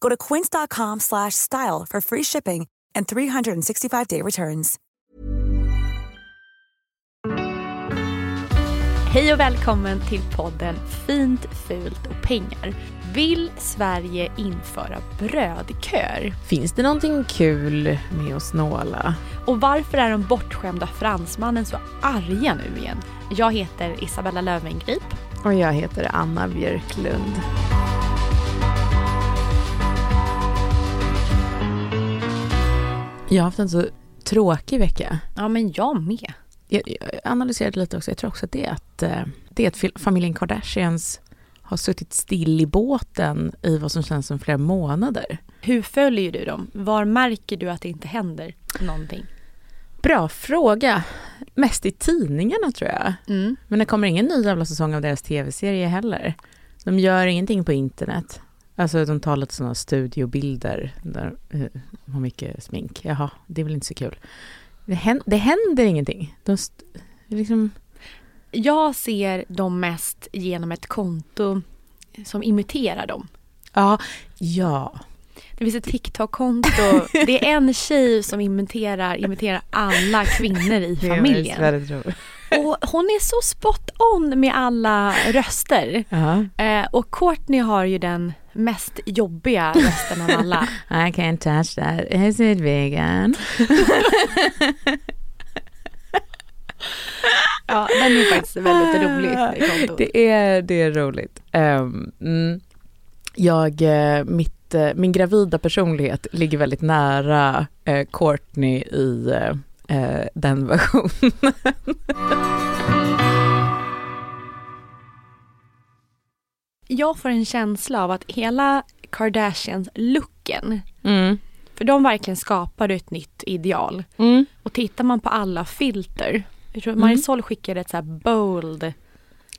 Go to quince.com slash style for free shipping and 365-day returns. Hej och välkommen till podden Fint, fult och pengar. Vill Sverige införa brödkör? Finns det någonting kul med att snåla? Och varför är de bortskämda fransmannen så arga nu igen? Jag heter Isabella Löwengrip. Och jag heter Anna Björklund. Jag har haft en så tråkig vecka. Ja, men jag med. Jag, jag analyserade lite också. Jag tror också att det är att, eh, det är att familjen Kardashians har suttit still i båten i vad som känns som flera månader. Hur följer du dem? Var märker du att det inte händer någonting? Bra fråga. Mest i tidningarna tror jag. Mm. Men det kommer ingen ny jävla säsong av deras tv-serie heller. De gör ingenting på internet. Alltså de tar lite sådana studiobilder där de har mycket smink. Jaha, det är väl inte så kul. Det händer, det händer ingenting. De liksom... Jag ser dem mest genom ett konto som imiterar dem. Ja, ja. Det finns ett TikTok-konto. Det är en tjej som imiterar, imiterar alla kvinnor i familjen. Och hon är så spot on med alla röster. Ja. Eh, och Courtney har ju den mest jobbiga rösten av alla. I can't touch that. Is it vegan? Ja, den är faktiskt väldigt rolig. det. Det är, det är roligt. Ehm, mm. Jag, eh, mitt, eh, min gravida personlighet ligger väldigt nära uh, Courtney i eh, eh, den versionen. Jag får en känsla av att hela Kardashians-looken, Mm. för de verkligen skapade ett nytt ideal. Mm. Och tittar man på alla filter, jag tror Mm. Marisol skickade ett så här bold,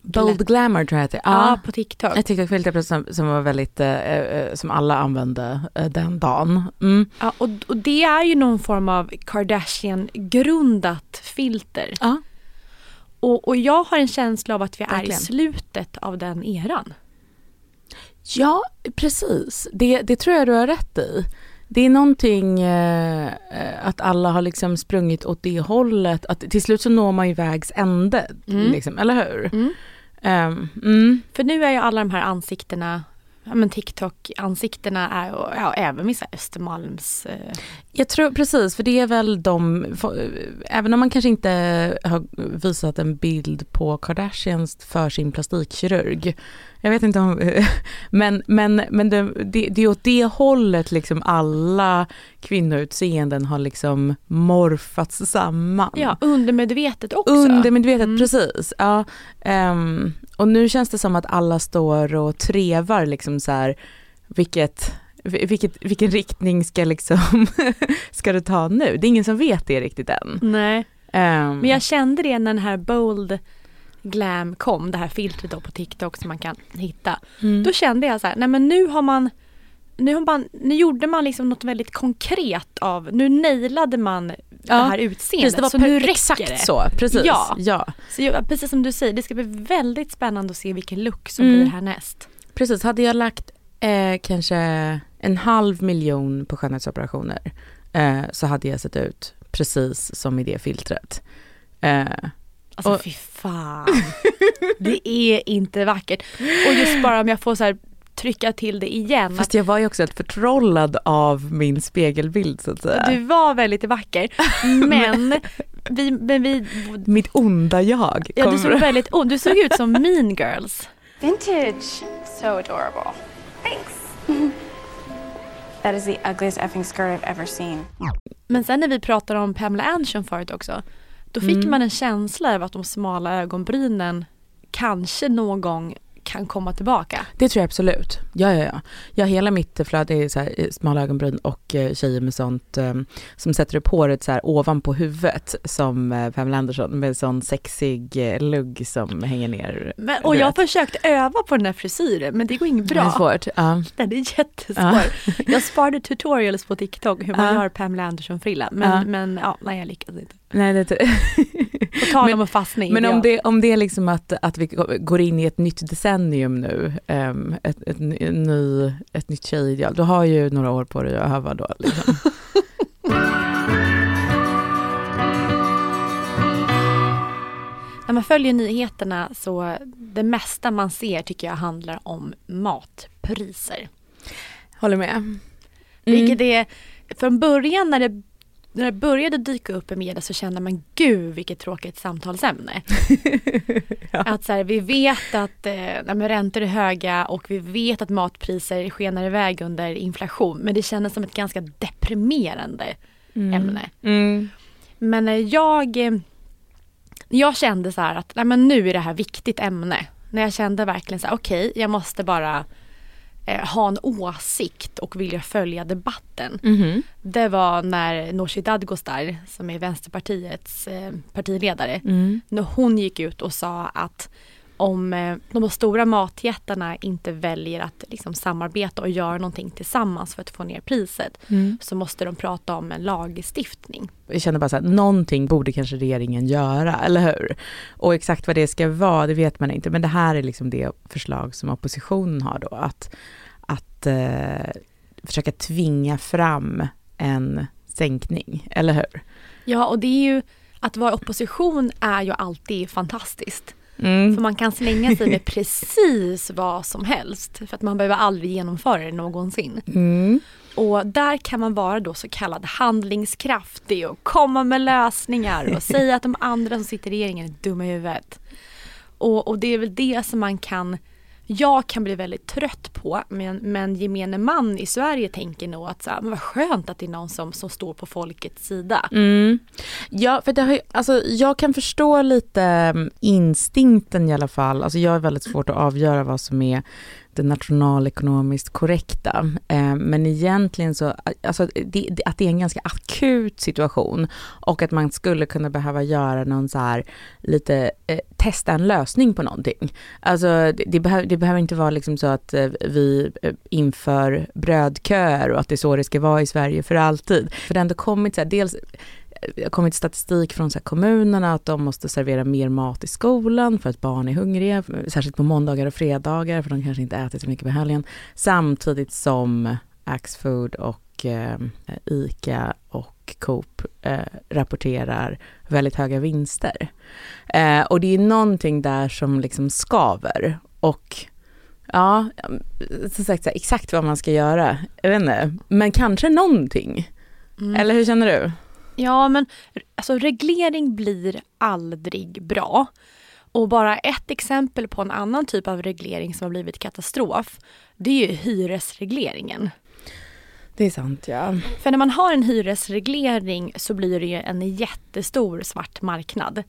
Bold glamour tror jag är. ja, Ja. på TikTok. Ett TikTok-filter som, som var väldigt, eh, eh, som alla använde eh, den dagen. Mm. Ja, och, och det är ju någon form av Kardashian-grundat filter. Ja. Och, och jag har en känsla av att vi är Verkligen. i slutet av den eran. Ja, precis. Det, det tror jag du har rätt i. Det är någonting eh, eh, att alla har liksom sprungit åt det hållet. Att till slut så når man ju vägs ände, Mm. liksom, eller hur? Mm. Ehm, mm. För nu är ju alla de här ansiktena, ja men TikTok-ansiktena är ju- ja, även vissa Östermalms... Eh, Jag tror precis, för det är väl de, för, även om man kanske inte har visat en bild på Kardashians för sin plastikkirurg. Jag vet inte om, men, men, men det, det, det är åt det hållet liksom alla kvinnoutseenden har liksom morfats samman. ja, undermedvetet också. Undermedvetet, Mm. precis. Ja, ehm, och nu känns det som att alla står och trevar liksom så här, vilket, vilket, vilken riktning ska liksom, ska du ta nu? Det är ingen som vet det riktigt än. Nej, Ehm, men jag kände det när den här bold glam kom, det här filtret då på TikTok som man kan hitta. mm. Då kände jag så här, nej men nu har man nu, har man, nu gjorde man liksom något väldigt konkret av, nu nailade man det här utseendet. Precis, det var så nu räcker det. så. Precis. Ja. ja. Så jag, precis som du säger, det ska bli väldigt spännande att se vilken look som Mm. blir härnäst. Precis, hade jag lagt eh, kanske en halv miljon på skönhetsoperationer eh, så hade jag sett ut precis som i det filtret. Eh, Alltså Och- fy fan. det är inte vackert. Och just bara om jag får så här trycka till det igen. fast jag var ju också helt förtrollad av min spegelbild så att säga. du var väldigt vacker. Men vi, men vi Mitt onda jag. ja, du såg väldigt ond Du såg ut som mean girls. Vintage. So adorable. Thanks. that is the ugliest effing skirt I've ever seen. Men sen när vi pratade om Pamela Anderson förut också. Då fick man en känsla av att de smala ögonbrynen kanske någon gång kan komma tillbaka. Det tror jag absolut. Ja, ja, ja. ja hela mitt flöde är så här, eh, smala ögonbryn och eh, tjejer med sånt eh, som sätter upp håret så här ovanpå huvudet som eh, Pamela Anderson med sån sexig eh, lugg som hänger ner. Men, och jag vet. försökte öva på den här frisyren men det går inget Det är bra. svårt. Ja. Den är jättesvår. Jag sparade tutorials på TikTok hur man Ja. gör Pamela Anderson-frilla. Men, men ja, nej jag lyckades inte. Nej, det är På tal Men- om att fastna i Men om det, om det är liksom att, att vi går in i ett nytt decennium nu, um, ett, ett, en ny, ett nytt tjejideal, då har ju några år på dig att öva då. Liksom. När man följer nyheterna så det mesta man ser tycker jag handlar om matpriser. Håller med. Mm. Vilket är, från början när det, när det började dyka upp i media så kände man gud vilket tråkigt samtalsämne. Att så här, vi vet att eh, nej, räntor är höga och vi vet att matpriser skenar iväg under inflation. Men det kändes som ett ganska deprimerande ämne. Mm. Men när jag, eh, jag kände så här att nej, men nu är det här viktigt ämne. När jag kände verkligen så här, okej jag måste bara eh, ha en åsikt och vilja följa debatten. Mhm. Det var när Nooshi Dadgostar som är Vänsterpartiets eh, partiledare. Mm. När hon gick ut och sa att om eh, de stora matjättarna inte väljer att liksom, samarbeta och göra någonting tillsammans för att få ner priset Mm. så måste de prata om en lagstiftning. Jag känner bara så här, någonting borde kanske regeringen göra, eller hur? Och exakt vad det ska vara, det vet man inte, men det här är liksom det förslag som oppositionen har då, att, att eh, försöka tvinga fram en sänkning, eller hur? Ja, och det är ju att vara opposition är ju alltid fantastiskt. Mm. För man kan slänga sig med precis vad som helst. För att man behöver aldrig genomföra det någonsin. Mm. Och där kan man vara då så kallad handlingskraftig och komma med lösningar och säga att de andra som sitter i regeringen är dumma i huvudet. Och, och det är väl det som man kan jag kan bli väldigt trött på men, men gemene man i Sverige tänker nog att så här, men vad skönt att det är någon som, som står på folkets sida. Mm. Ja, för det har ju, alltså, jag kan förstå lite mm, instinkten i alla fall. Alltså, jag är väldigt svårt att avgöra vad som är det nationalekonomiskt korrekta. Eh, men egentligen så, alltså, det, det, att det är en ganska akut situation och att man skulle kunna behöva göra någon så här lite, eh, testa en lösning på någonting. Alltså det, det, behöver, det behöver inte vara liksom så att eh, vi eh, inför brödköer och att det är så det ska vara i Sverige för alltid. För det har ändå kommit så här, dels det har kommit statistik från så kommunerna att de måste servera mer mat i skolan för att barn är hungriga, särskilt på måndagar och fredagar för de kanske inte äter så mycket på helgen. Samtidigt som Axfood och eh, ICA och Coop eh, rapporterar väldigt höga vinster. Eh, och det är någonting där som liksom skaver och ja, som sagt exakt vad man ska göra, jag vet inte, men kanske någonting. Mm. Eller hur känner du? Ja men alltså reglering blir aldrig bra. Och bara ett exempel på en annan typ av reglering som har blivit katastrof. Det är ju hyresregleringen. Det är sant ja. För när man har en hyresreglering så blir det ju en jättestor svart marknad.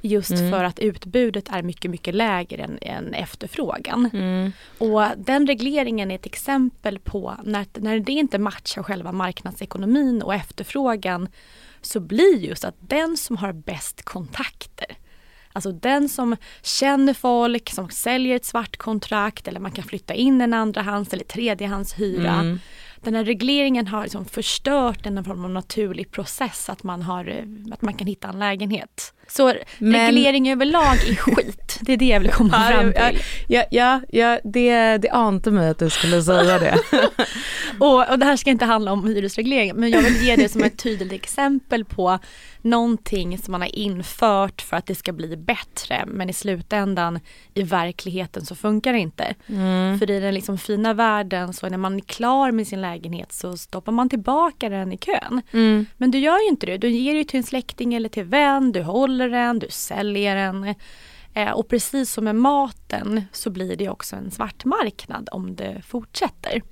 Just Mm. för att utbudet är mycket, mycket lägre än, än efterfrågan. Mm. Och den regleringen är ett exempel på när, när det inte matchar själva marknadsekonomin och efterfrågan så blir just att den som har bäst kontakter Alltså den som känner folk, som säljer ett svart kontrakt eller man kan flytta in en andrahands eller tredjehandshyra. Mm. den här regleringen har liksom förstört en form av naturlig process att man, har, eh, att man kan hitta en lägenhet. Så Men... reglering överlag är skit, det är det jag vill komma fram till. Ja, ja, ja det, det ante mig att du skulle säga det. och, och det här ska inte handla om hyresreglering men jag vill ge det som ett tydligt exempel på någonting som man har infört för att det ska bli bättre men i slutändan i verkligheten så funkar det inte. Mm. För i den liksom fina världen så när man är klar med sin lägenhet så stoppar man tillbaka den i kön. Mm. Men du gör ju inte det, du ger ju till en släkting eller till vän, du håller den, du säljer den. Eh, och precis som med maten så blir det också en svart marknad om det fortsätter.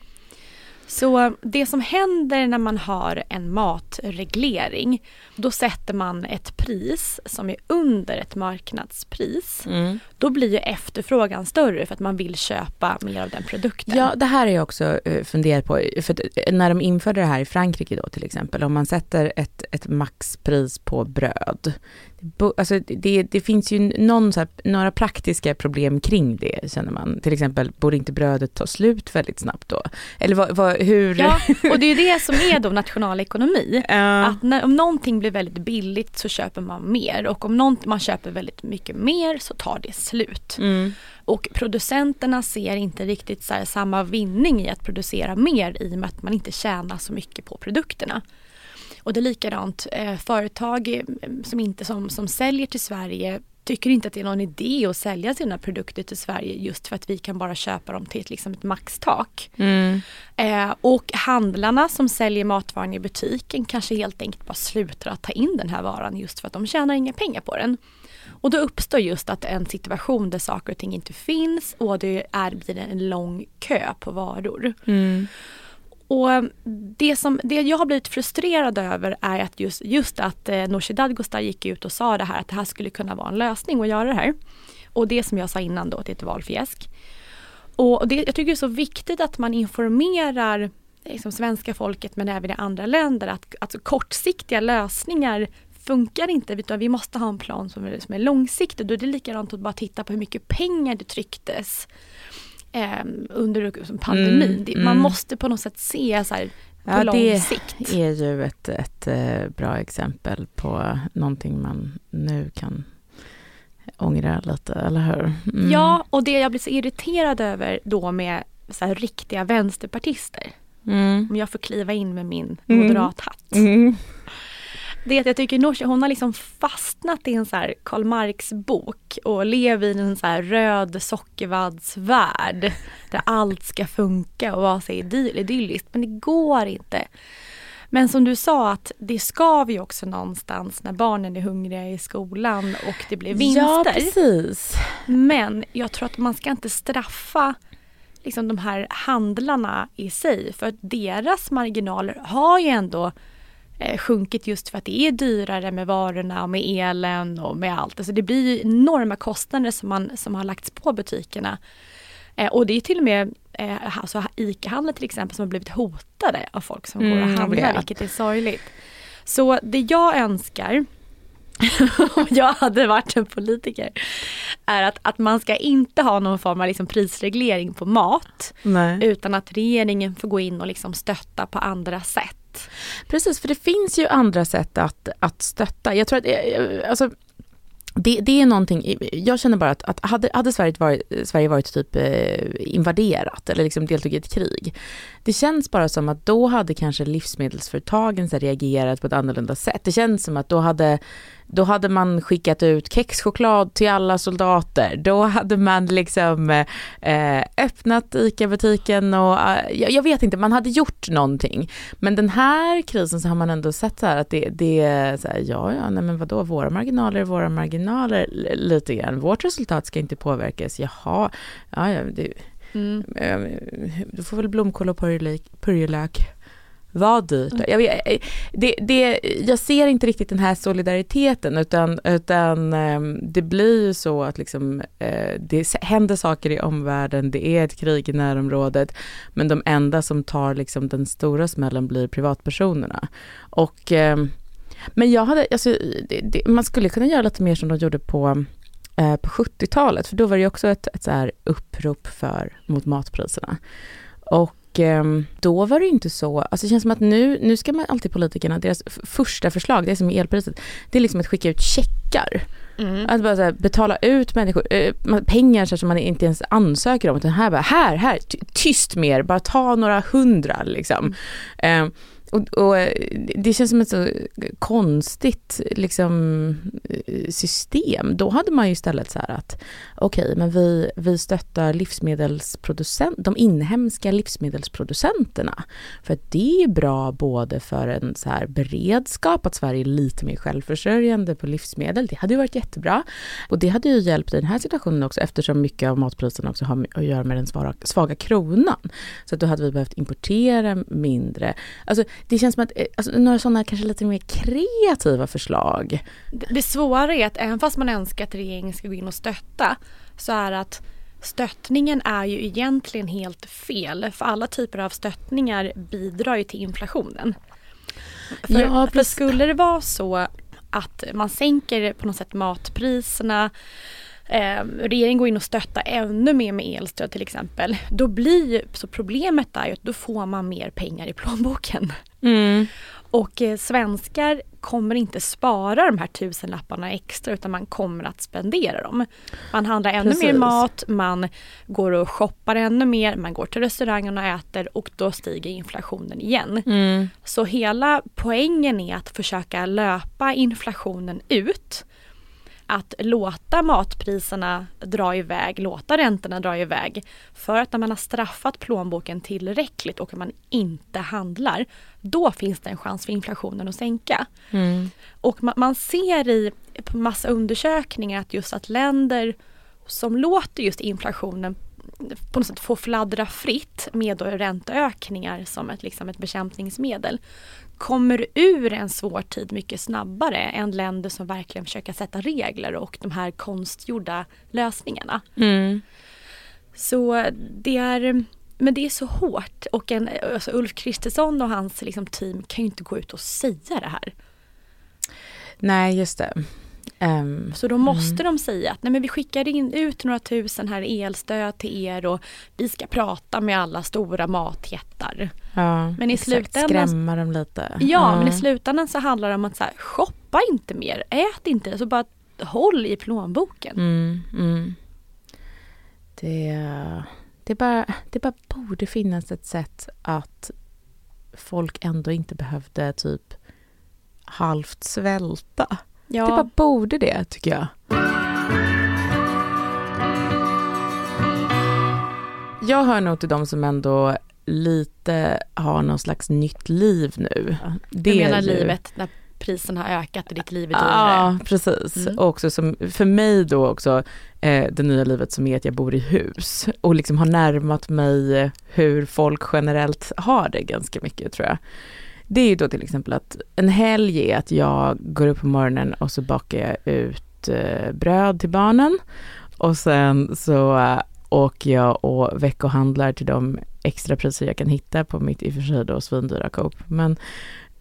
Så det som händer när man har en matreglering, då sätter man ett pris som är under ett marknadspris. Mm. Då blir ju efterfrågan större för att man vill köpa mer av den produkten. Ja, det här är jag också uh, funderat på. För när de införde det här i Frankrike då till exempel, om man sätter ett, ett maxpris på bröd, Alltså det, det finns ju någon här, några praktiska problem kring det känner man. Till exempel, borde inte brödet ta slut väldigt snabbt då? Eller vad, vad, hur? Ja, och det är det som är då nationalekonomi. Uh. Att när, om någonting blir väldigt billigt så köper man mer och om man köper väldigt mycket mer så tar det slut. Mm. Och producenterna ser inte riktigt så samma vinning i att producera mer i och med att man inte tjänar så mycket på produkterna. Och det är likadant, eh, företag eh, som, inte, som, som säljer till Sverige tycker inte att det är någon idé att sälja sina produkter till Sverige just för att vi kan bara köpa dem till ett, liksom ett maxtak. Mm. Eh, och handlarna som säljer matvaran i butiken kanske helt enkelt bara slutar att ta in den här varan just för att de tjänar inga pengar på den. Och då uppstår just att en situation där saker och ting inte finns och det är, blir en lång kö på varor. Mm. Och det, som, det jag har blivit frustrerad över är att just, just att eh, Nooshi Dadgostar gick ut och sa det här att det här skulle kunna vara en lösning att göra det här. Och det som jag sa innan då, att det är ett valfjäsk. Och det, jag tycker det är så viktigt att man informerar liksom, svenska folket men även i andra länder att alltså, kortsiktiga lösningar funkar inte utan vi måste ha en plan som är, som är långsiktig. Då är det likadant att bara titta på hur mycket pengar det trycktes eh, under pandemin. Mm, man mm. måste på något sätt se så här, på ja, lång det sikt. Det är ju ett, ett eh, bra exempel på någonting man nu kan ångra lite, eller hur? Mm. Ja, och det jag blir så irriterad över då med så här, riktiga vänsterpartister. Mm. Om jag får kliva in med min moderathatt. Mm det är att jag tycker Nooshi, hon har liksom fastnat i en så här Karl Marx bok och lever i en så här röd sockervaddsvärld där allt ska funka och vara så idylliskt. Men det går inte. Men som du sa att det ska vi också någonstans när barnen är hungriga i skolan och det blir vinster. Ja, precis. Men jag tror att man ska inte straffa liksom de här handlarna i sig för att deras marginaler har ju ändå sjunkit just för att det är dyrare med varorna och med elen och med allt. Alltså det blir enorma kostnader som, man, som har lagts på butikerna. Eh, och det är till och med eh, alltså ICA-handlare till exempel som har blivit hotade av folk som mm, går och mm, handlar, vilket är sorgligt. Så det jag önskar om jag hade varit en politiker, är att, att man ska inte ha någon form av liksom prisreglering på mat. Nej. Utan att regeringen får gå in och liksom stötta på andra sätt. Precis, för det finns ju andra sätt att, att stötta. Jag tror att, eh, alltså, det, det, är någonting, jag känner bara att, att hade, hade Sverige, varit, Sverige varit typ eh, invaderat eller liksom deltog i ett krig. Det känns bara som att då hade kanske livsmedelsföretagen så reagerat på ett annorlunda sätt. Det känns som att då hade då hade man skickat ut kexchoklad till alla soldater. Då hade man liksom eh, öppnat ICA-butiken och eh, jag, jag, vet inte, man hade gjort någonting. Men den här krisen så har man ändå sett så här att det, det är så här, ja, ja, nej men vadå, våra marginaler är våra marginaler lite grann. Vårt resultat ska inte påverkas. Jaha, ja, ja, det, mm. eh, du får väl blomkål och purjolök var dyrt. Mm. Jag, eh, det, det, jag ser inte riktigt den här solidariteten utan, utan ehm, det blir ju så att liksom, eh, det händer saker i omvärlden, det är ett krig i närområdet men de enda som tar liksom den stora smällen blir privatpersonerna. Och, ehm, men jag hade, alltså, det, man skulle kunna göra lite mer som de gjorde på eh, på 70-talet, för då var det också ett, ett så här upprop för, mot matpriserna. Och och eh, då var det inte så, alltså det känns som att nu, nu ska man alltid politikerna, deras första förslag, det är som med elpriset, det är liksom att skicka ut checkar. Mm. Att bara här, betala ut människor, eh, pengar så som man inte ens ansöker om. Utan här bara, här, här, tyst mer, bara ta några hundra liksom. Mm. Eh, och, och, eh, det känns som ett så konstigt liksom, eh, system. Då hade man ju istället så här att okej, okay, men vi, vi stöttar livsmedelsproducent, de inhemska livsmedelsproducenterna. För att det är bra både för en så här beredskap, att Sverige är lite mer självförsörjande på livsmedel. Det hade ju varit jättebra. Och det hade ju hjälpt i den här situationen också eftersom mycket av matpriserna också har att göra med den svaga, svaga kronan. Så att då hade vi behövt importera mindre. Alltså det känns som att eh, alltså, några sådana kanske lite mer kreativa förslag. Det, det svåra är att även fast man önskar att regeringen ska gå in och stötta så är att stöttningen är ju egentligen helt fel. För alla typer av stöttningar bidrar ju till inflationen. För, ja, för skulle det vara så att man sänker på något sätt matpriserna eh, regeringen går in och stöttar ännu mer med elstöd till exempel. Då blir så problemet är ju att då får man mer pengar i plånboken. Mm. Och eh, svenskar kommer inte spara de här tusenlapparna extra utan man kommer att spendera dem. Man handlar ännu Precis. mer mat, man går och shoppar ännu mer, man går till restaurangen och äter och då stiger inflationen igen. Mm. Så hela poängen är att försöka löpa inflationen ut att låta matpriserna dra iväg, låta räntorna dra iväg. För att när man har straffat plånboken tillräckligt och man inte handlar, då finns det en chans för inflationen att sänka. Mm. Och man, man ser i massa undersökningar att just att länder som låter just inflationen på något sätt få fladdra fritt med då ränteökningar som ett, liksom ett bekämpningsmedel kommer ur en svår tid mycket snabbare än länder som verkligen försöker sätta regler och de här konstgjorda lösningarna. Mm. Så det är men det är så hårt och en, alltså Ulf Kristersson och hans liksom, team kan ju inte gå ut och säga det här. Nej, just det. Um, så då måste mm. de säga att nej men vi skickar in ut några tusen här elstöd till er och vi ska prata med alla stora matjättar. Ja, men i exakt, slutändan, skrämma dem lite. Ja, ja, men i slutändan så handlar det om att så här, shoppa inte mer, ät inte, så bara håll i plånboken. Mm, mm. Det, det, bara, det bara borde finnas ett sätt att folk ändå inte behövde typ halvt svälta. Ja. Det bara borde det, tycker jag. Jag hör nog till de som ändå lite har någon slags nytt liv nu. Det du menar livet när prisen har ökat och ditt liv är dyrare? Ja, precis. Mm. Och också som, för mig då också, eh, det nya livet som är att jag bor i hus och liksom har närmat mig hur folk generellt har det ganska mycket tror jag det är ju då till exempel att en helg är att jag går upp på morgonen och så bakar jag ut eh, bröd till barnen och sen så eh, åker jag och veckohandlar till de extrapriser jag kan hitta på mitt i och för sig då svindyra Coop. Men,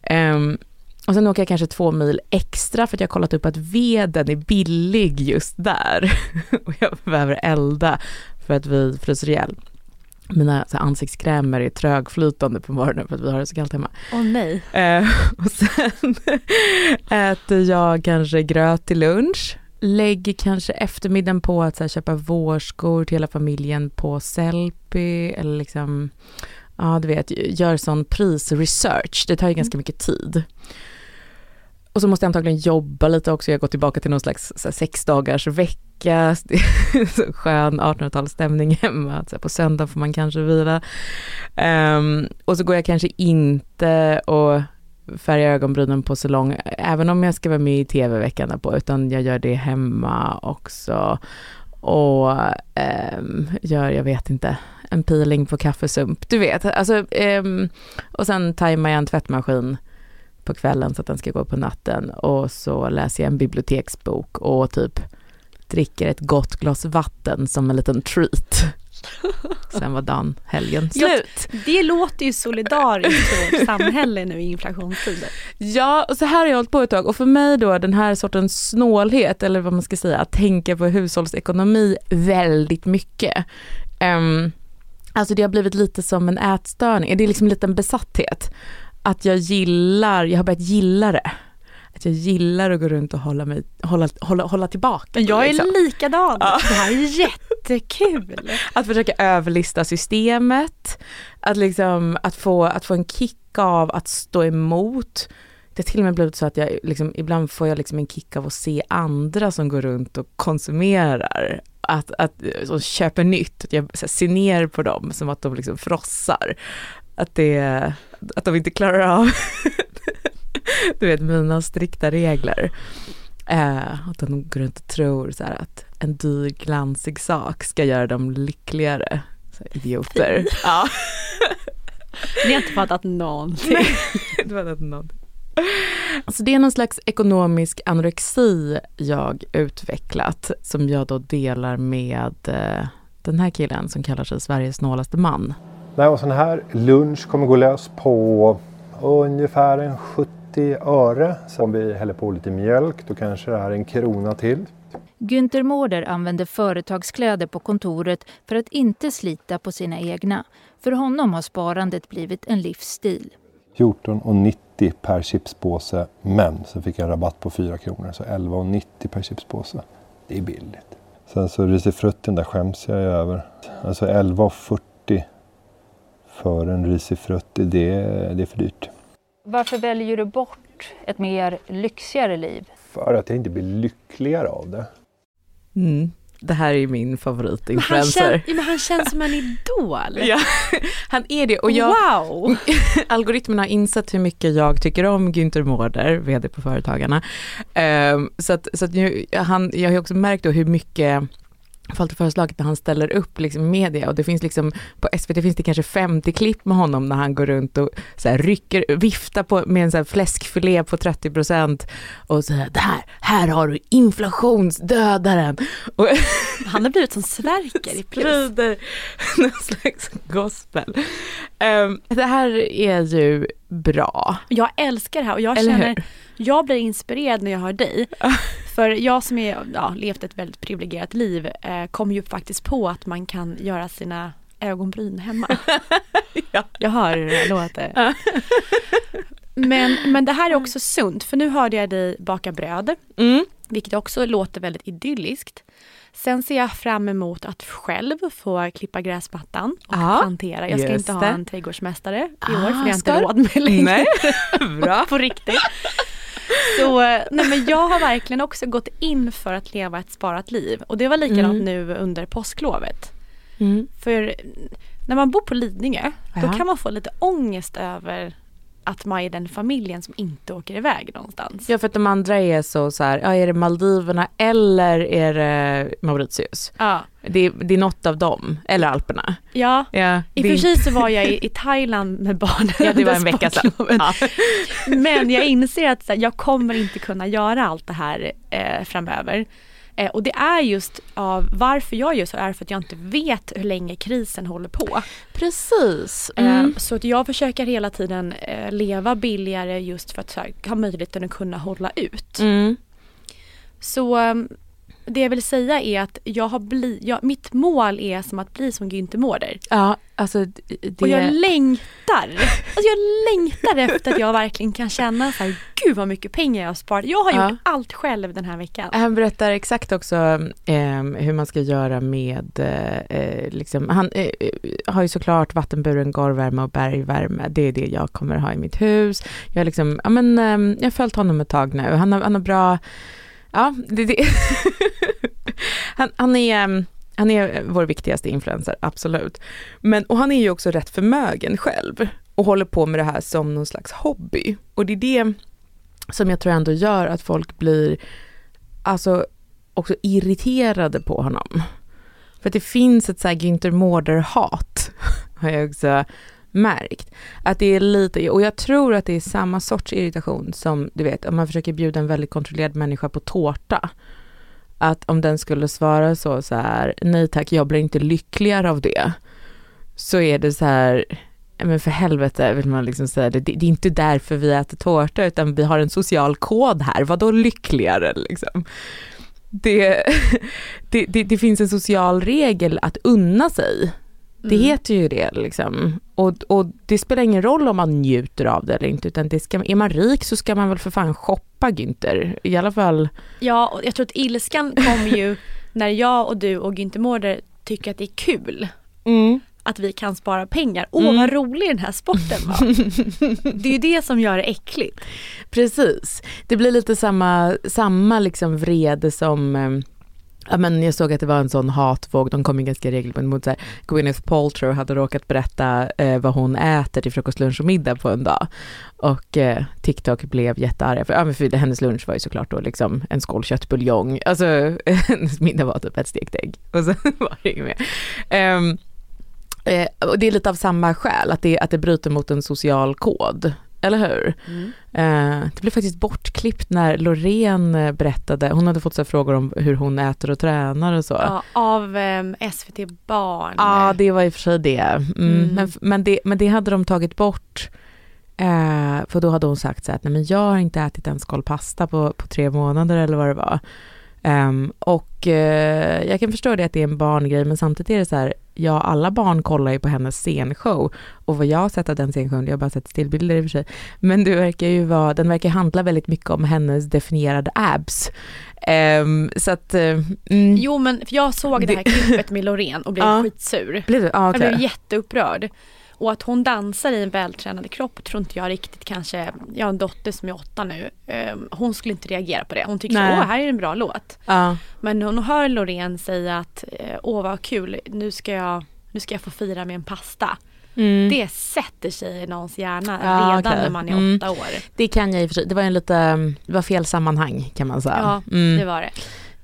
ehm, och sen åker jag kanske två mil extra för att jag har kollat upp att veden är billig just där. och jag behöver elda för att vi fryser ihjäl mina så ansiktskrämer är trögflytande på morgonen för att vi har det så kallt hemma. Åh oh, nej. Eh, och sen äter jag kanske gröt till lunch. Lägger kanske eftermiddagen på att här, köpa vårskor till hela familjen på Sellpy eller liksom, ja du vet, gör sån prisresearch. Det tar ju ganska mm. mycket tid. Och så måste jag antagligen jobba lite också. Jag går tillbaka till någon slags så här, sex dagars vecka. så skön 1800-talsstämning hemma. Så här, på söndag får man kanske vila. Um, och så går jag kanske inte och färgar ögonbrynen på salong, även om jag ska vara med i tv veckan på, utan jag gör det hemma också. Och um, gör, jag vet inte, en peeling på kaffesump. Du vet, alltså, um, och sen tajmar jag en tvättmaskin på kvällen så att den ska gå på natten och så läser jag en biblioteksbok och typ dricker ett gott glas vatten som en liten treat. Sen var dagen, helgen slut. Ja, det låter ju solidariskt för vårt samhälle nu i inflationstider. Ja, och så här har jag hållit på ett tag och för mig då den här sortens snålhet eller vad man ska säga, att tänka på hushållsekonomi väldigt mycket. Um, Alltså det har blivit lite som en ätstörning, det är liksom en liten besatthet. Att jag gillar, jag har börjat gilla det. Att jag gillar att gå runt och hålla, mig, hålla, hålla, hålla tillbaka. Men jag är liksom. likadan. Ja. Det här är jättekul. Att försöka överlista systemet, att, liksom, att, få, att få en kick av att stå emot. Det har till och med blivit så att jag liksom, ibland får jag liksom en kick av att se andra som går runt och konsumerar. Att, att, som köper nytt, att jag ser ner på dem som att de liksom frossar. Att, det, att de inte klarar av du vet mina strikta regler. Eh, att de går runt och tror så här att en dyr glansig sak ska göra dem lyckligare. Så idioter. ja. Ni har inte fattat någonting. det var något. Alltså det är någon slags ekonomisk anorexi jag utvecklat som jag då delar med eh, den här killen som kallar sig Sveriges snålaste man. Nej, och sån här lunch kommer gå lös på ungefär en 70 öre. Så om vi häller på lite mjölk då kanske det är en krona till. Günther Mårder använder företagskläder på kontoret för att inte slita på sina egna. För honom har sparandet blivit en livsstil. 14,90 per chipspåse men så fick jag rabatt på 4 kronor så 11,90 per chipspåse. Det är billigt. Sen så risifrutten där skäms jag över. Alltså 11,40 för en risifrutti det, det är för dyrt. Varför väljer du bort ett mer lyxigare liv? För att jag inte blir lyckligare av det. Mm. Det här är min Men han, favoritinfluencer. men han känns som en idol. Ja, han är det och jag, Wow! algoritmen har insett hur mycket jag tycker om Günther Mårder, vd på Företagarna. Ehm, så att, så att nu, han, jag har också märkt då hur mycket Falt föreslaget när han ställer upp liksom media och det finns liksom på SVT finns det kanske 50 klipp med honom när han går runt och så här rycker, viftar på, med en så här fläskfilé på 30% och säger det här, här har du inflationsdödaren. Och Han har blivit som Sverker i plus. sprider någon slags gospel. Ehm, det här är ju bra. Jag älskar det här och jag Eller känner, hur? jag blir inspirerad när jag hör dig. För jag som är, ja, levt ett väldigt privilegierat liv eh, kom ju faktiskt på att man kan göra sina ögonbryn hemma. Ja. Jag hör hur det låter. Men, men det här är också sunt för nu hörde jag dig baka bröd. Mm. Vilket också låter väldigt idylliskt. Sen ser jag fram emot att själv få klippa gräsmattan och Ja, plantera. Jag ska inte ha det. en trädgårdsmästare i Ah, år för det har jag ska inte råd med längre. Nej, bra. på riktigt. Så nej men jag har verkligen också gått in för att leva ett sparat liv. Och det var likadant Mm. nu under påsklovet. Mm. För när man bor på Lidingö, då Ja. kan man få lite ångest över att man är den familjen som inte åker iväg någonstans. Ja för att de andra är så, så här, ja, är det Maldiverna eller är det Mauritius? Ja. Det, det är något av dem, eller Alperna. ja. Ja, I och för sig så var jag i, i Thailand med barnen Ja det var en vecka sedan. Ja. Men jag inser att här, jag kommer inte kunna göra allt det här eh, framöver. Eh, och det är just av varför jag gör så är för att jag inte vet hur länge krisen håller på. Precis. Eh, Mm. så att jag försöker hela tiden eh, leva billigare just för att här, ha möjligheten att kunna hålla ut. Mm. Så um, det jag vill säga är att jag har bli, jag, mitt mål är som att bli som Günther Mårder. Ja, alltså det... Och jag längtar. Alltså jag längtar efter att jag verkligen kan känna så här, gud vad mycket pengar jag har sparat. Jag har Ja. gjort allt själv den här veckan. Han berättar exakt också eh, hur man ska göra med, eh, eh, liksom, han eh, eh, har ju såklart vattenburen golvvärme och bergvärme. Det är det jag kommer ha i mitt hus. Jag liksom, ja men eh, jag har följt honom ett tag nu. Han har, han har bra, ja det, det. han, han är mm, han är vår viktigaste influencer, absolut. Men, och han är ju också rätt förmögen själv och håller på med det här som någon slags hobby. Och det är det som jag tror ändå gör att folk blir alltså också irriterade på honom. För att det finns ett så här Günther Mårder-hat, har jag också märkt. Att det är lite, och jag tror att det är samma sorts irritation som, du vet, om man försöker bjuda en väldigt kontrollerad människa på tårta. Att om den skulle svara så, så här, nej tack, jag blir inte lyckligare av det. Så är det så här, men för helvete vill man liksom säga det, det, är inte därför vi äter tårta utan vi har en social kod här, vadå lyckligare liksom? Det, det, det, det finns en social regel att unna sig. Det Mm. heter ju det liksom. Och, och det spelar ingen roll om man njuter av det eller inte utan det ska, är man rik så ska man väl för fan shoppa Günther. I alla fall. Ja, och jag tror att ilskan kommer ju när jag och du och Günther Mårder tycker att det är kul att vi kan spara pengar. Åh Mm. vad rolig den här sporten var. det är ju det som gör det äckligt. Precis. Det blir lite samma, samma liksom vrede som eh, men jag såg att det var en sån hatvåg, de kom ju ganska regelbundet mot så här, Gwyneth Paltrow hade råkat berätta eh, vad hon äter till frukost, lunch och middag på en dag. Och eh, TikTok blev jättearga, för, ja, men för hennes lunch var ju såklart då liksom en skål köttbuljong, alltså hennes middag var typ ett stekt ägg och så var det inget mer. Um, eh, och det är lite av samma skäl, att det, att det bryter mot en social kod. Eller hur? Eh, det blev faktiskt bortklippt när Loreen eh, berättade, hon hade fått så frågor om hur hon äter och tränar och så. Ja, av ehm, SVT Barn. Ja, det var i och för sig det. Mm. Mm. Men, men det. Men det hade de tagit bort. Eh, för då hade hon sagt så här att nej men jag har inte ätit en skål pasta på, på tre månader eller vad det var. Ehm, och eh, jag kan förstå det att det är en barngrej men samtidigt är det så här, ja alla barn kollar ju på hennes scenshow och vad jag har sett av den scenshowen, jag har bara sett stillbilder i och för sig, men det verkar ju vara, den verkar handla väldigt mycket om hennes definierade abs. Ehm, så att, mm, Jo men jag såg det här klippet med Loreen och blev Ja. skitsur. blev du? Ja, Jag okej. blev jätteupprörd. Och att hon dansar i en vältränad kropp tror inte jag riktigt kanske, jag har en dotter som är åtta nu, ehm, hon skulle inte reagera på det. Hon tycker Nej. så, åh här är en bra låt. Ja. Men hon hör Loreen säga att, eh, åh vad kul, nu ska jag, nu ska jag få fira med en pasta. Mm. Det sätter sig i någons hjärna Ja, redan okej. när man är Mm. åtta år. Det kan jag i och för sig, det var en lite, det var fel sammanhang kan man säga. Ja, Mm. det var det.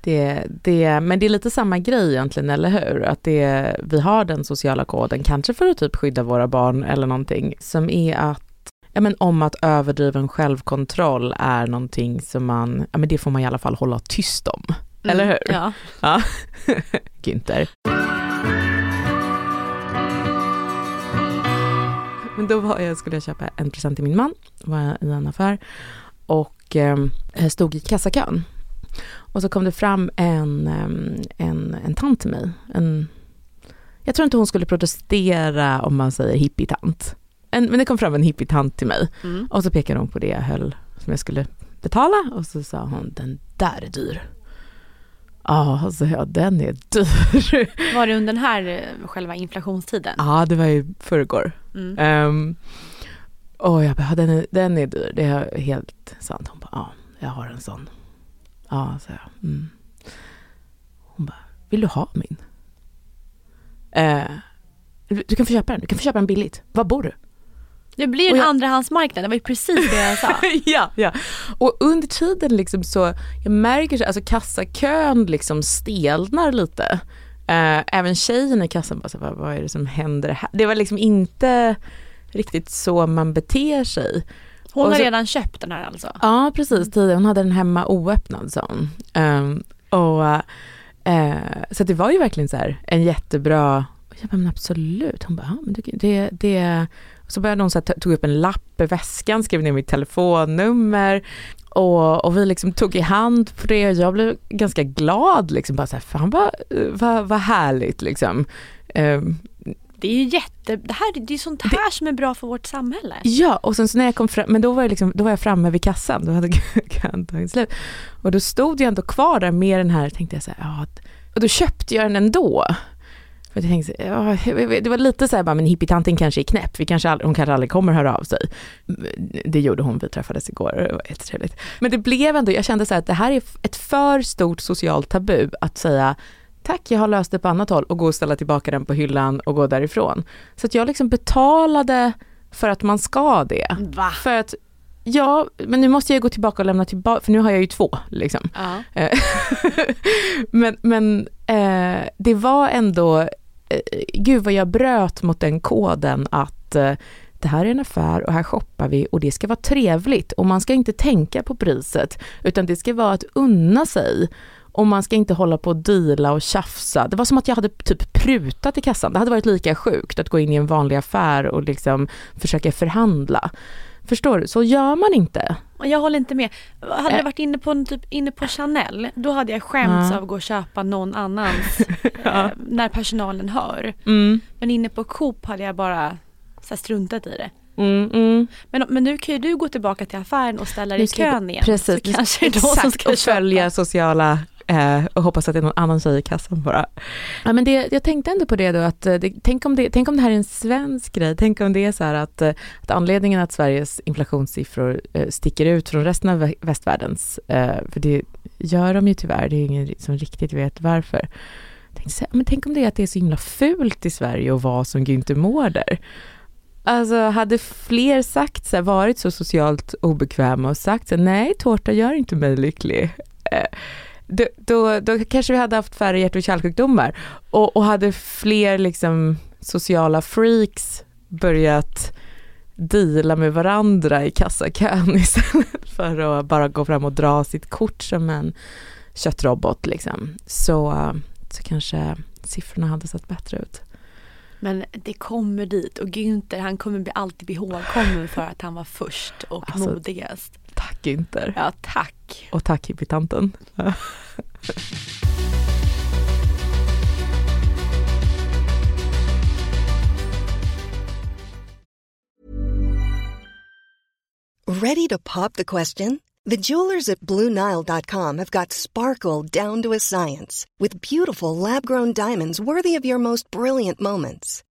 Det, det, men det är lite samma grej egentligen, eller hur? Att det, vi har den sociala koden, kanske för att typ skydda våra barn eller någonting, som är att Ja, men om att överdriven självkontroll är någonting som man, ja men det får man i alla fall hålla tyst om. Eller hur? Mm. Ja. Günther. Men då var jag, skulle jag köpa en present till min man, var jag i en affär och eh, stod i kassakön. Och så kom det fram en, en, en tant till mig. En, jag tror inte hon skulle protestera om man säger hippietant. En, men det kom fram en hippietant till mig Mm. och så pekade hon på det jag höll som jag skulle betala och så sa hon den där är dyr. Ja, så jag den är dyr. Var det under den här eh, själva inflationstiden? Ja, det var ju förrgår. Mm. Um, och jag bara, den är, den är dyr, det är helt sant. Hon bara, ja, jag har en sån. Ja, så jag. Mm. Hon bara, vill du ha min? Eh, du kan få köpa den, du kan få köpa den billigt. Var bor du? Det blir en jag- andrahandsmarknad, det var ju precis det jag sa. ja, ja. Och under tiden liksom så, jag märker så, alltså kassakön liksom stelnar lite. Eh, även tjejen i kassan bara så, vad, vad är det som händer här? Det var liksom inte riktigt så man beter sig. Hon Och har så- redan köpt den här alltså? Ja, precis. Tidigare. Hon hade den hemma oöppnad sa hon. Ehm, och, eh, så det var ju verkligen så här en jättebra, jag bara, men absolut. Hon bara, ja, men det, det, så började hon så här, tog upp en lapp i väskan, skrev ner mitt telefonnummer. Och, och vi liksom tog i hand på det och jag blev ganska glad liksom. Bara så här, fan vad, vad, vad härligt liksom. Ehm, Det är ju jätte, det här det är sånt här som är bra för vårt samhälle. Ja, och sen så när jag kom fram, men då var jag, liksom, då var jag framme vid kassan, då hade kön tagit slut. Och då stod jag ändå kvar där med den här, tänkte jag så här, ja, och då köpte jag den ändå. För jag tänkte, ja, det var lite så här, bara, men hippietanten kanske är knäpp, vi kanske aldrig, hon kanske aldrig kommer höra av sig. Det gjorde hon, vi träffades igår, det var jättetrevligt. Men det blev ändå, jag kände så här att det här är ett för stort socialt tabu att säga tack jag har löst det på annat håll och gå och ställa tillbaka den på hyllan och gå därifrån. Så att jag liksom betalade för att man ska det. Va? För att, ja, men nu måste jag gå tillbaka och lämna tillbaka, för nu har jag ju två liksom. Ja. Eh, men men eh, det var ändå, eh, gud vad jag bröt mot den koden att eh, det här är en affär och här shoppar vi och det ska vara trevligt och man ska inte tänka på priset utan det ska vara att unna sig och man ska inte hålla på och deala och tjafsa. Det var som att jag hade typ prutat i kassan. Det hade varit lika sjukt att gå in i en vanlig affär och liksom försöka förhandla. Förstår du? Så gör man inte. Jag håller inte med. Hade jag varit inne på, typ, inne på Chanel, då hade jag skämts Ja. av att gå och köpa någon annans eh, när personalen hör. Mm. Men inne på Coop hade jag bara så här, struntat i det. Mm, mm. Men, men nu kan ju du gå tillbaka till affären och ställa dig i kön igen. Precis, Så kanske är de som exakt, ska och följa köpa. sociala eh, och hoppas att det är någon annan tjej i kassan bara. Ja, men det, jag tänkte ändå på det då att eh, det, tänk, om det, tänk om det här är en svensk grej, tänk om det är så här att, eh, att anledningen att Sveriges inflationssiffror eh, sticker ut från resten av västvärldens, eh, för det gör de ju tyvärr, det är ingen som riktigt vet varför. Tänk, så här, men tänk om det är att det är så himla fult i Sverige att vara som Günther Mårder. Alltså hade fler sagt så här, varit så socialt obekväma och sagt så här, nej tårta gör inte mig lycklig. Eh, då, då, då kanske vi hade haft färre hjärt och kärlsjukdomar och, och hade fler liksom sociala freaks börjat deala med varandra i kassakön istället för att bara gå fram och dra sitt kort som en köttrobot liksom. Så, så kanske siffrorna hade sett bättre ut. Men det kommer dit och Günther han kommer alltid bli ihågkommen för att han var först och Alltså- modigast. Tack Günther. Ja, tack. Och tack hippietanten. Ready to pop the question? The jewelers at BlueNile.com have got sparkle down to a science with beautiful lab grown diamonds worthy of your most brilliant moments.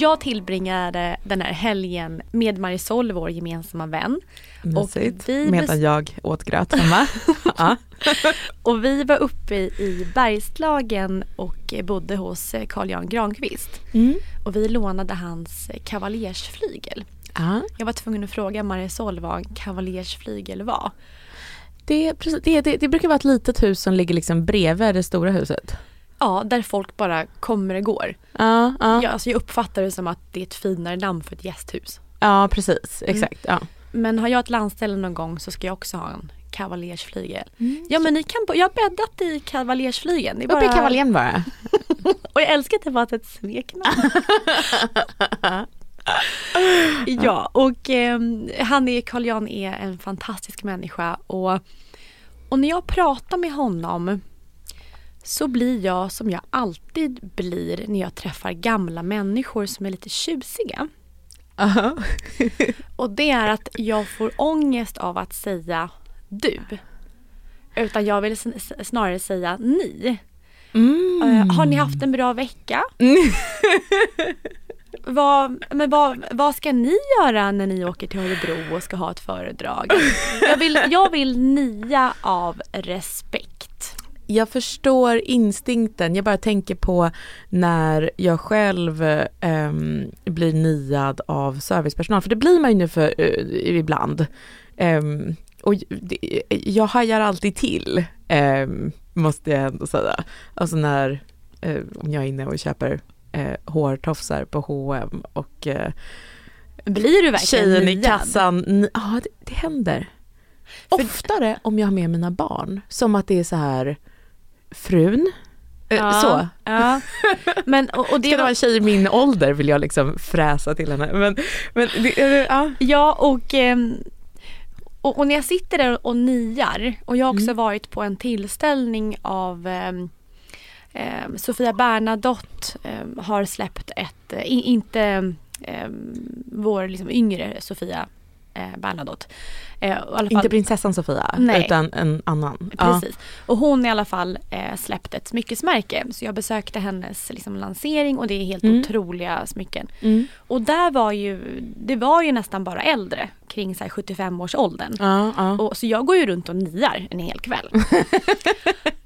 Jag tillbringade den här helgen med Marisol, vår gemensamma vän. Mysigt. vi Medan jag åt gröt hemma. ja. Och vi var uppe i Bergslagen och bodde hos Carl Jan Granqvist. Mm. Och vi lånade hans kavaljersflygel. Ja. Jag var tvungen att fråga Marisol vad en kavaljersflygel var. Det, det, det, det brukar vara ett litet hus som ligger liksom bredvid det stora huset. Ja, där folk bara kommer och går. Ja, ja. Ja, alltså jag uppfattar det som att det är ett finare namn för ett gästhus. ja precis. Exakt. Ja. Men har jag ett landställe någon gång så ska jag också ha en kavaljersflygel. Ja men ni kan, jag har bäddat i kavaljersflygeln. Det är Uppe i kavaljen bara. Och jag älskar att det var ett smeknamn. ja, och eh, han är, Carl Jan är en fantastisk människa och, och när jag pratar med honom så blir jag som jag alltid blir när jag träffar gamla människor som är lite tjusiga. Aha. Och det är att jag får ångest av att säga du. Utan jag vill snarare säga ni. Mm. Eh, har ni haft en bra vecka? vad, men vad, vad ska ni göra när ni åker till Örebro och ska ha ett föredrag? Jag vill, jag vill nia av respekt. Jag förstår instinkten. Jag bara tänker på när jag själv ehm, blir niad av servicepersonal. För det blir man ju nu för, eh, ibland. Ehm, och det, jag hajar alltid till, ehm, måste jag ändå säga. Alltså när, eh, om jag är inne och köper eh, hårtofsar på H&M och eh, Blir du verkligen tjejen i niad? kassan. Ni- Ja, det, det händer. Oftare om jag har med mina barn. Som att det är så här, frun, eh, Ja, så. Ja. Men, och, och det Ska det var- vara en tjej i min ålder vill jag liksom fräsa till henne. Men, men eh, ja. Ja och, ehm, och, och när jag sitter där och niar och jag har också varit på en tillställning av ehm, Sofia Bernadotte ehm, har släppt ett, eh, inte ehm, vår liksom yngre Sofia eh, Bernadotte. Eh, fall- Inte prinsessan Sofia, Nej. utan en annan. Precis. Och hon i alla fall eh, släppt ett smyckesmärke. Så jag besökte hennes liksom, lansering och det är helt Mm. otroliga smycken. Mm. Och där var ju, det var ju nästan bara äldre kring så här 75-årsåldern. Ja, ja. Och, så jag går ju runt och niar en hel kväll.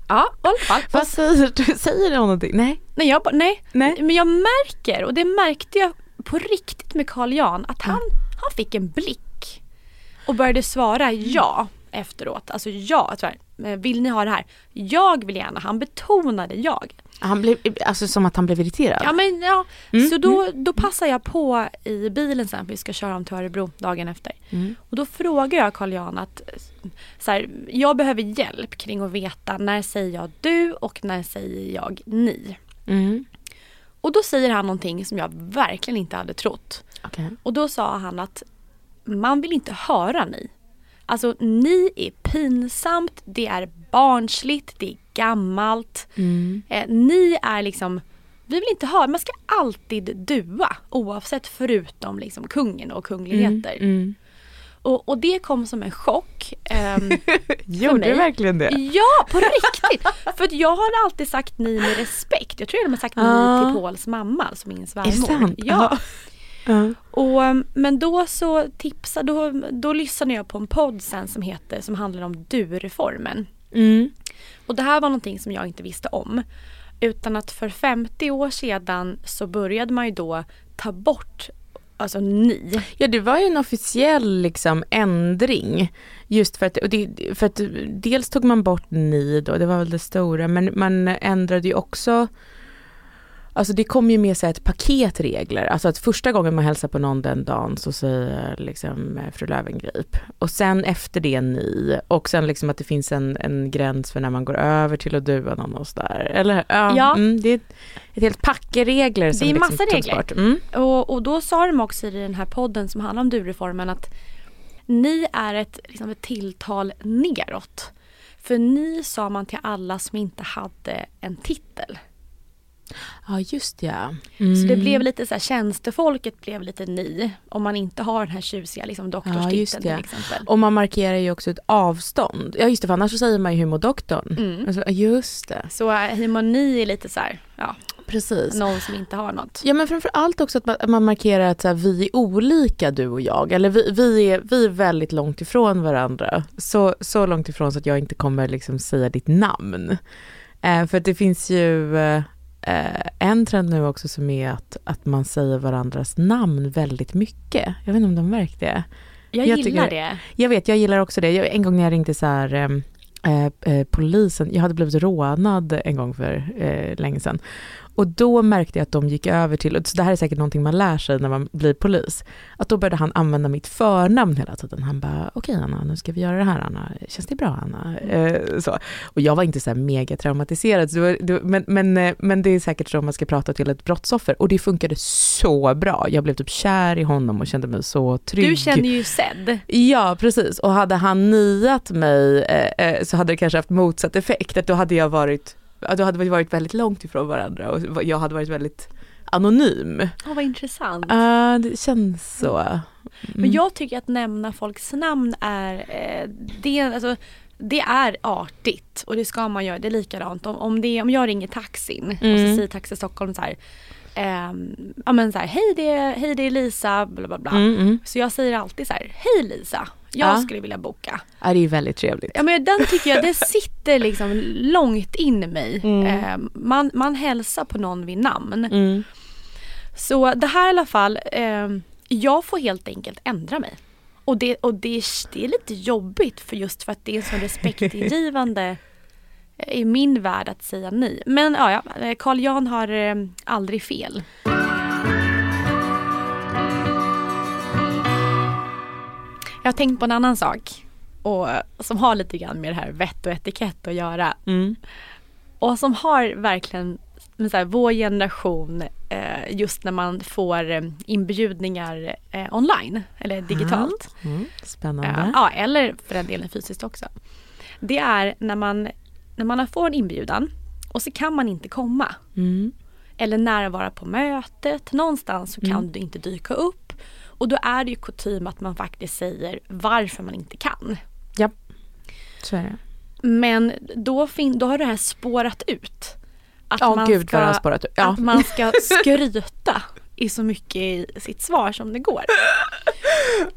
ja, i alla fall. Vad säger du? Säger du någonting? Nej. Nej, jag, nej. Nej. men jag märker och det märkte jag på riktigt med Carl Jan att han, han fick en blick och började svara ja efteråt. Alltså ja, här, eh, vill ni ha det här? Jag vill gärna. Han betonade jag. Han blev, alltså som att han blev irriterad? Ja men ja, Mm, så då, då passar jag på i bilen sen vi ska köra om till Örebro dagen efter. Mm. Och då frågar jag Carl Jan att så här, jag behöver hjälp kring att veta när säger jag du och när säger jag ni. Mm. Och då säger han någonting som jag verkligen inte hade trott. Okej. Och då sa han att man vill inte höra ni. Alltså ni är pinsamt, det är barnsligt, det är gammalt. Mm. Eh, ni är liksom, vi vill inte höra, man ska alltid dua oavsett förutom liksom kungen och kungligheter. Mm. Och, och det kom som en chock. ehm, Gjorde du verkligen det? Ja, på riktigt! För jag har alltid sagt ni med respekt. Jag tror jag har sagt Ah. ni till Pauls mamma, alltså min svärmor. Är det sant? Ja. Ja. Och, um, men då så tipsade, då, då lyssnade jag på en podd sen som heter, som handlar om du-reformen. Mm. Och det här var någonting som jag inte visste om. Utan att för 50 år sedan så började man ju då ta bort alltså ni. Ja det var ju en officiell liksom ändring. Just för att, och det, för att dels tog man bort ni då, det var väl det stora, men man ändrade ju också Alltså det kom ju med sig ett paket regler, alltså att första gången man hälsar på någon den dagen så säger liksom fru Löwengrip. Och sen efter det ni, och sen liksom att det finns en, en gräns för när man går över till att dua någon och sådär. Eller ja, Ja. Mm, det är ett, helt packe regler som Det är liksom massa regler. bort. Mm. Och, och då sa de också i den här podden som handlar om du-reformen att ni är ett, liksom ett tilltal neråt. För ni sa man till alla som inte hade en titel. Ja just ja. Så det Mm. blev lite så här, tjänstefolket blev lite ni. Om man inte har den här tjusiga liksom, Ja, doktorstiteln det. till exempel. Och man markerar ju också ett avstånd. Ja just det, för annars så säger man ju humordoktorn. Mm. Alltså, just det. Så äh, harmoni är lite så här, ja, Precis. någon som inte har något. Ja men framför allt också att man, att man markerar att så här, vi är olika du och jag. Eller vi, vi, är, vi är väldigt långt ifrån varandra. Så, så långt ifrån så att jag inte kommer liksom säga ditt namn. Eh, för att det finns ju eh, en trend nu också som är att, att man säger varandras namn väldigt mycket. Jag vet inte om de märkt det. Jag, Jag gillar tycker- det. Jag vet, jag gillar också det. Jag, en gång när jag ringde så här, ehm, eh, eh, polisen, jag hade blivit rånad en gång för eh, länge sedan. Och då märkte jag att de gick över till, och det här är säkert någonting man lär sig när man blir polis, att då började han använda mitt förnamn hela tiden. Han bara, okej Anna, nu ska vi göra det här Anna, känns det bra Anna? Eh, så. Och jag var inte så här mega traumatiserad, det var, det var, men, men, eh, men det är säkert så man ska prata till ett brottsoffer. Och det funkade så bra. Jag blev typ kär i honom och kände mig så trygg. Du känner ju sedd. Ja, precis. Och hade han niat mig eh, eh, så hade det kanske haft motsatt effekt. Att då hade jag varit, då hade vi varit väldigt långt ifrån varandra och jag hade varit väldigt anonym. Ja, vad intressant. Ja, det känns så. Mm. Men jag tycker att nämna folks namn är, eh, det, alltså, det är artigt och det ska man göra. Det är likadant om, om, det, om jag ringer taxin och Mm. så säger Taxi Stockholm så här, ehm, ja men så här, hej det, hej det är Lisa, bla bla bla. Mm, mm. Så jag säger alltid så här, hej Lisa, jag Ja. skulle vilja boka. Ja, det är väldigt trevligt. Ja men den tycker jag, det sitter liksom långt in i mig. Mm. Eh, man, man hälsar på någon vid namn. Mm. Så det här i alla fall, eh, jag får helt enkelt ändra mig. Och, det, och det, det är lite jobbigt för just för att det är så respektingivande i min värld att säga nej. Men ja, Carl Jan har eh, aldrig fel. Jag har tänkt på en annan sak och, som har lite grann med det här vett och etikett att göra. Mm. Och som har verkligen med så här, vår generation eh, just när man får eh, inbjudningar eh, online eller digitalt. Mm. Spännande. Eh, ja, eller för den delen fysiskt också. Det är när man, när man får en inbjudan och så kan man inte komma. Mm. Eller närvara på mötet. Någonstans så kan Mm. du inte dyka upp. Och då är det ju kutym att man faktiskt säger varför man inte kan. Ja, så är det. Men då, fin- då har det här spårat ut. Att Ja, man gud ska, spårat ut. Ja. Att man ska skryta i så mycket i sitt svar som det går.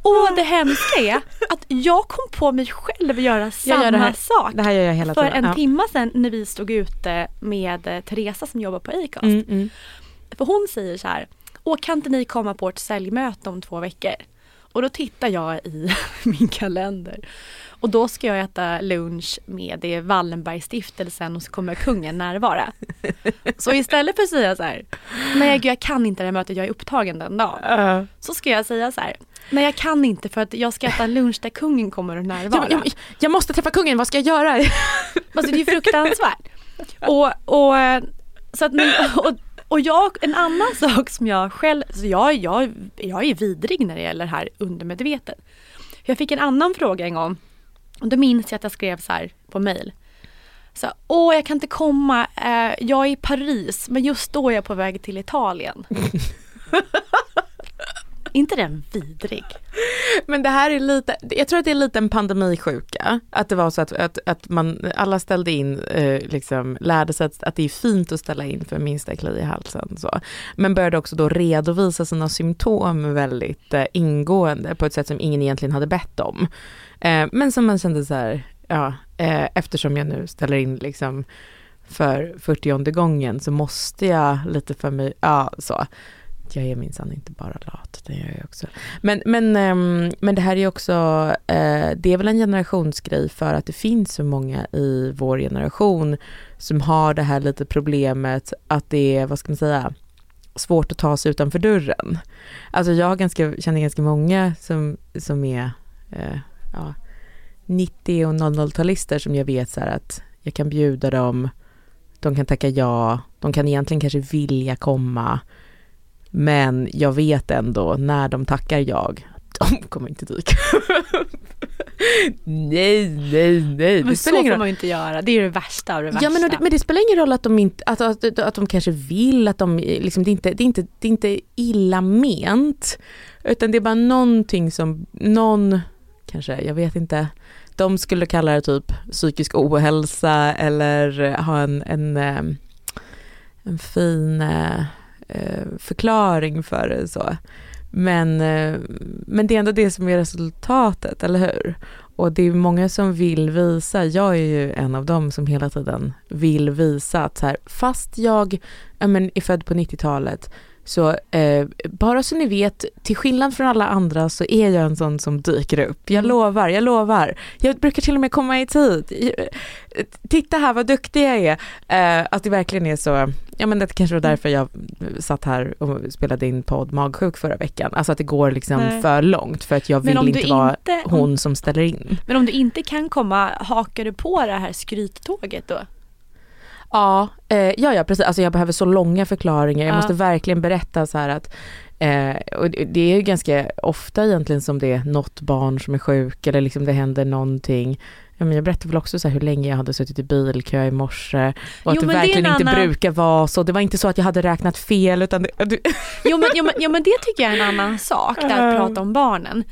Och det hemska är att jag kom på mig själv göra Jag samma gör här. sak. För tiden. en ja. timma sedan när vi stod ute med Teresa som jobbar på Acast. Mm, mm. För hon säger så här, Åh kan inte ni komma på vårt säljmöte om två veckor? Och då tittar jag i min kalender. Och då ska jag äta lunch med det är Wallenbergstiftelsen och så kommer kungen närvara. Så istället för att säga så här, nej gud jag kan inte det här mötet, jag är upptagen den dagen. Så ska jag säga så här, nej jag kan inte för att jag ska äta en lunch där kungen kommer att närvara. men jag, jag måste träffa kungen, vad ska jag göra? Alltså det är fruktansvärt. Och, och, eh, så att, och, och jag, en annan sak som jag själv, så jag, jag, jag är vidrig när det gäller det här undermedvetet. Jag fick en annan fråga en gång och då minns jag att jag skrev så här på mail. Så, Åh, jag kan inte komma, eh, jag är i Paris men just då är jag på väg till Italien. inte den vidrig? Men det här är lite, jag tror att det är lite en pandemisjuka. Att det var så att, att, att man, alla ställde in, eh, liksom lärde sig att, att det är fint att ställa in för minsta kli i halsen. Så. Men började också då redovisa sina symptom väldigt eh, ingående på ett sätt som ingen egentligen hade bett om. Eh, men som man kände så här, ja, eh, eftersom jag nu ställer in liksom för 40 gången så måste jag lite för mig, ja så. Jag är minsann inte bara lat, det gör jag också. Men, men, ehm, men det här är också, eh, det är väl en generationsgrej för att det finns så många i vår generation som har det här lite problemet att det är, vad ska man säga, svårt att ta sig utanför dörren. Alltså jag ganska, känner ganska många som, som är eh, ja, 90 och 00-talister som jag vet så här att jag kan bjuda dem, de kan tacka ja, de kan egentligen kanske vilja komma, men jag vet ändå när de tackar jag, de kommer inte dyka nej, nej, nej. Men Det så får roll. man ju inte göra, det är det värsta av det värsta. Ja men, det, men det spelar ingen roll att de inte, att, att, att de kanske vill, att de liksom, det är inte, det är inte, det är inte illa ment. Utan det är bara någonting som, någon, kanske, jag vet inte, de skulle kalla det typ psykisk ohälsa eller ha en, en, eh, en fin eh, eh, Eh, förklaring för det så. Men, eh, men det är ändå det som är resultatet, eller hur? Och det är många som vill visa, jag är ju en av dem som hela tiden vill visa att så här, fast jag jag men, är född på 90-talet så eh, bara så ni vet, till skillnad från alla andra så är jag en sån som dyker upp. Jag lovar, jag lovar. Jag brukar till och med komma i tid. Titta här vad duktig jag är. Eh, att det verkligen är så, ja men det kanske var därför jag satt här och spelade in podd Magsjuk förra veckan. Alltså att det går liksom Nej. för långt för att jag vill inte vara inte- hon som ställer in. Men om du inte kan komma, hakar du på det här skryttåget då? Ja, eh, ja, ja precis. Alltså jag behöver så långa förklaringar. Jag Ja. måste verkligen berätta så här att eh, och det det är ju ganska ofta egentligen som det är något barn som är sjuk eller liksom det händer någonting. Ja, men jag berättade väl också så hur länge jag hade suttit i bilkö i morse och att Jo, det det verkligen en inte annan- brukar vara så. Det var inte så att jag hade räknat fel utan det, Jo men, jo, men, jo men det tycker jag är en annan sak, där att prata om barnen.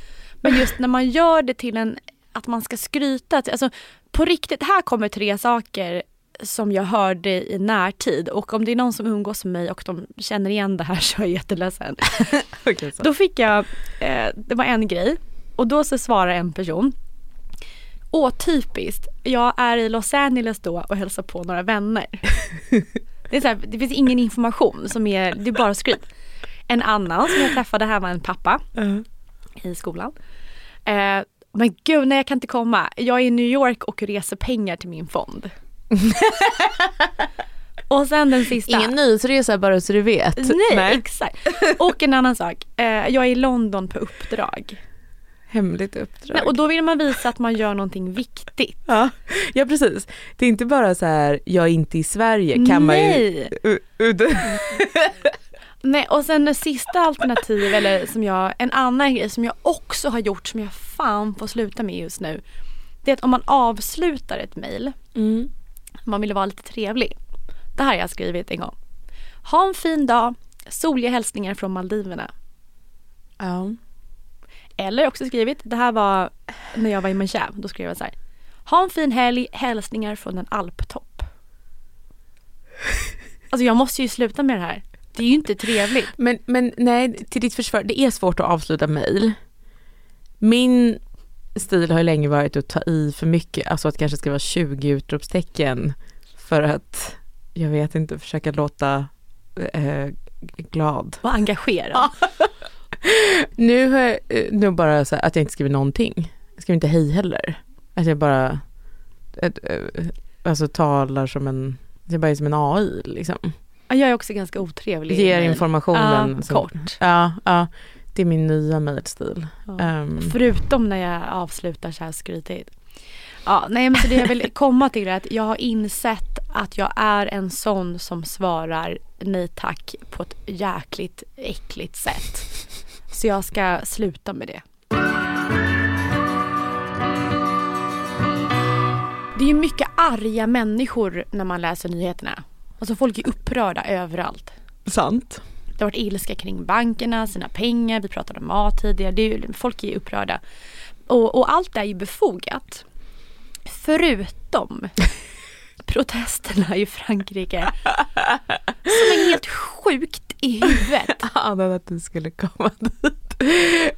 Men just när man gör det till en, att man ska skryta, alltså på riktigt, här kommer tre saker som jag hörde i närtid och om det är någon som umgås med mig och de känner igen det här så är jag jätteledsen. Då fick jag, eh, det var en grej och då så svarar en person Åh typiskt, jag är i Los Angeles då och hälsar på några vänner. Det, är så här, det finns ingen information som är, det är bara skryt. En annan som jag träffade här var en pappa i skolan. Eh, men gud, nej jag kan inte komma. Jag är i New York och reser pengar till min fond. och sen den sista. ingen nyhetsresa bara så du vet. Nej, exakt. Och en annan sak. Eh, jag är i London på uppdrag. Hemligt uppdrag. Nej, och då vill man visa att man gör någonting viktigt. Ja, ja precis. Det är inte bara så här, jag är inte i Sverige kan Nej. man ju... U- Nej och sen det sista alternativ eller som jag, en annan grej som jag också har gjort som jag fan får sluta med just nu. Det är att om man avslutar ett mail, Mm. Man vill vara lite trevlig. Det här har jag skrivit en gång. Ha en fin dag, soliga hälsningar från Maldiverna. Ja. Eller också skrivit, det här var när jag var i Manchab, då skrev jag så här. Ha en fin helg, hälsningar från en alptopp. Alltså jag måste ju sluta med det här. Det är ju inte trevligt. Men, men nej, till ditt försvar, det är svårt att avsluta mejl. Min stil har ju länge varit att ta i för mycket, alltså att kanske skriva 20 utropstecken för att, jag vet inte, försöka låta eh, glad. Och engagerad. Nu har jag eh, nu bara så här, att jag inte skriver någonting. Jag skriver inte hej heller. Att jag bara, ett, eh, alltså talar som en, jag bara är som en AI liksom. Ja, Jag är också ganska otrevlig. Ger informationen. Ja, kort. Ja, ja, det är min nya mejlstil. Ja. Ehm, Förutom när jag avslutar så här skrytigt. Ja, nej men så det jag vill komma till är att jag har insett att jag är en sån som svarar nej tack på ett jäkligt äckligt sätt. Så jag ska sluta med det. Det är ju mycket arga människor när man läser nyheterna. Alltså folk är upprörda överallt. Sant. Det har varit ilska kring bankerna, sina pengar, vi pratade om mat tidigare. Det är ju, folk är upprörda. Och, och allt är ju befogat. Förutom protesterna i Frankrike. Som är helt sjukt i huvudet. Anade att du skulle komma dit.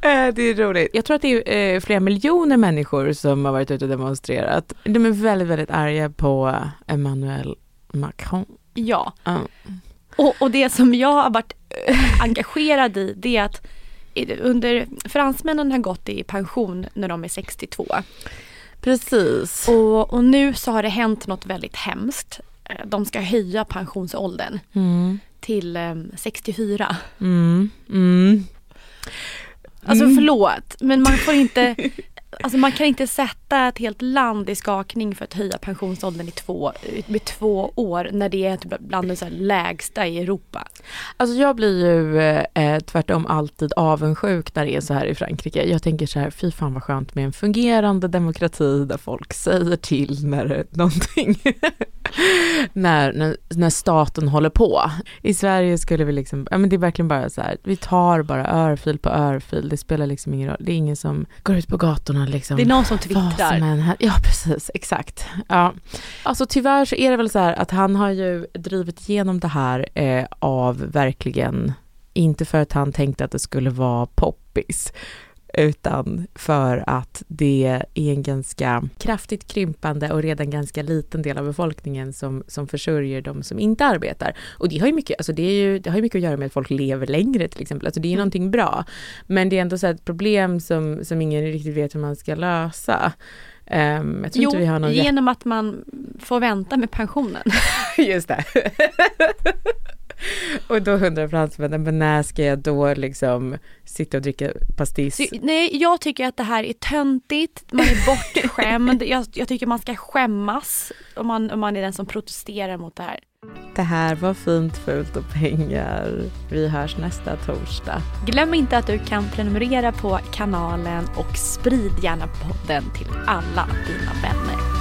Eh, Det är roligt. Jag tror att det är eh, flera miljoner människor som har varit ute och demonstrerat. De är väldigt, väldigt arga på Emmanuel Macron. Ja. Ja. Och, och det som jag har varit engagerad i det är att under fransmännen har gått i pension när de är 62. Precis. Och, och nu så har det hänt något väldigt hemskt. Eh, De ska höja pensionsåldern Mm. till eh, 64. Mm. Mm. Alltså Mm. förlåt, men man får inte Alltså man kan inte sätta ett helt land i skakning för att höja pensionsåldern i två, med två år när det är typ bland de lägsta i Europa. Alltså jag blir ju eh, tvärtom alltid avundsjuk när det är så här i Frankrike. Jag tänker så här, fy fan vad skönt med en fungerande demokrati där folk säger till när någonting, när, när, när staten håller på. I Sverige skulle vi liksom, ja men det är verkligen bara så här, vi tar bara örfil på örfil, det spelar liksom ingen roll, det är ingen som går ut på gatorna liksom. Det är någon som twittrar. som Ja precis, exakt. Ja. Alltså tyvärr så är det väl så här att han har ju drivit igenom det här eh, av verkligen, inte för att han tänkte att det skulle vara poppis, utan för att det är en ganska kraftigt krympande och redan ganska liten del av befolkningen som, som försörjer de som inte arbetar. Och det har ju mycket, alltså det är ju, det har ju mycket att göra med att folk lever längre till exempel, alltså det är ju någonting bra. Men det är ändå så ett problem som, som ingen riktigt vet hur man ska lösa. Um, Jo, rätt- genom att man får vänta med pensionen. Just det. och då undrar fransmännen, men när ska jag då liksom sitta och dricka pastis? Så, nej, jag tycker att det här är töntigt, man är bortskämd. jag, jag tycker man ska skämmas om man, om man är den som protesterar mot det här. Det här var fint, fult och pengar. Vi hörs nästa torsdag. Glöm inte att du kan prenumerera på kanalen och sprid gärna podden till alla dina vänner.